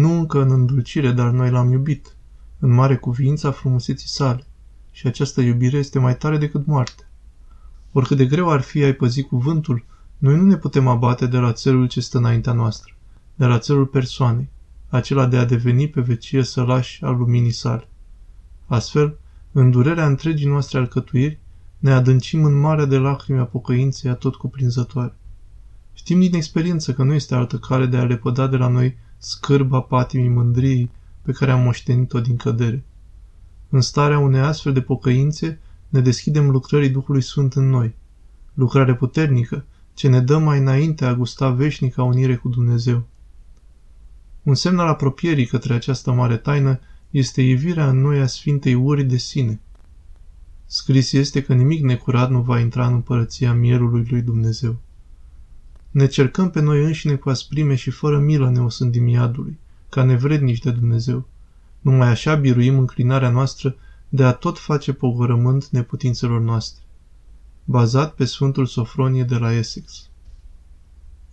Nu încă în îndulcire, dar noi l-am iubit, în mare cuvință a frumuseții sale, și această iubire este mai tare decât moarte. Oricât de greu ar fi ai păzi cuvântul, noi nu ne putem abate de la țelul ce stă înaintea noastră, de la țelul persoanei, acela de a deveni pe vecie sălași al luminii sale. Astfel, în durerea întregii noastre alcătuiri, ne adâncim în marea de lacrimi a pocăinței tot cuprinzătoare. Știm din experiență că nu este altă cale de a lepăda de la noi scârba patimii mândriei pe care am moștenit-o din cădere. În starea unei astfel de pocăințe ne deschidem lucrării Duhului Sfânt în noi, lucrare puternică, ce ne dă mai înainte a gusta veșnica unire cu Dumnezeu. Un semn al apropierii către această mare taină este ivirea în noi a Sfintei Uri de sine. Scris este că nimic necurat nu va intra în împărăția mielului lui Dumnezeu. Ne cercăm pe noi înșine cu asprime și fără milă ne osândim iadului, ca nevrednici de Dumnezeu. Numai așa biruim înclinarea noastră de a tot face pogorământ neputințelor noastre. Bazat pe Sfântul Sofronie de la Essex.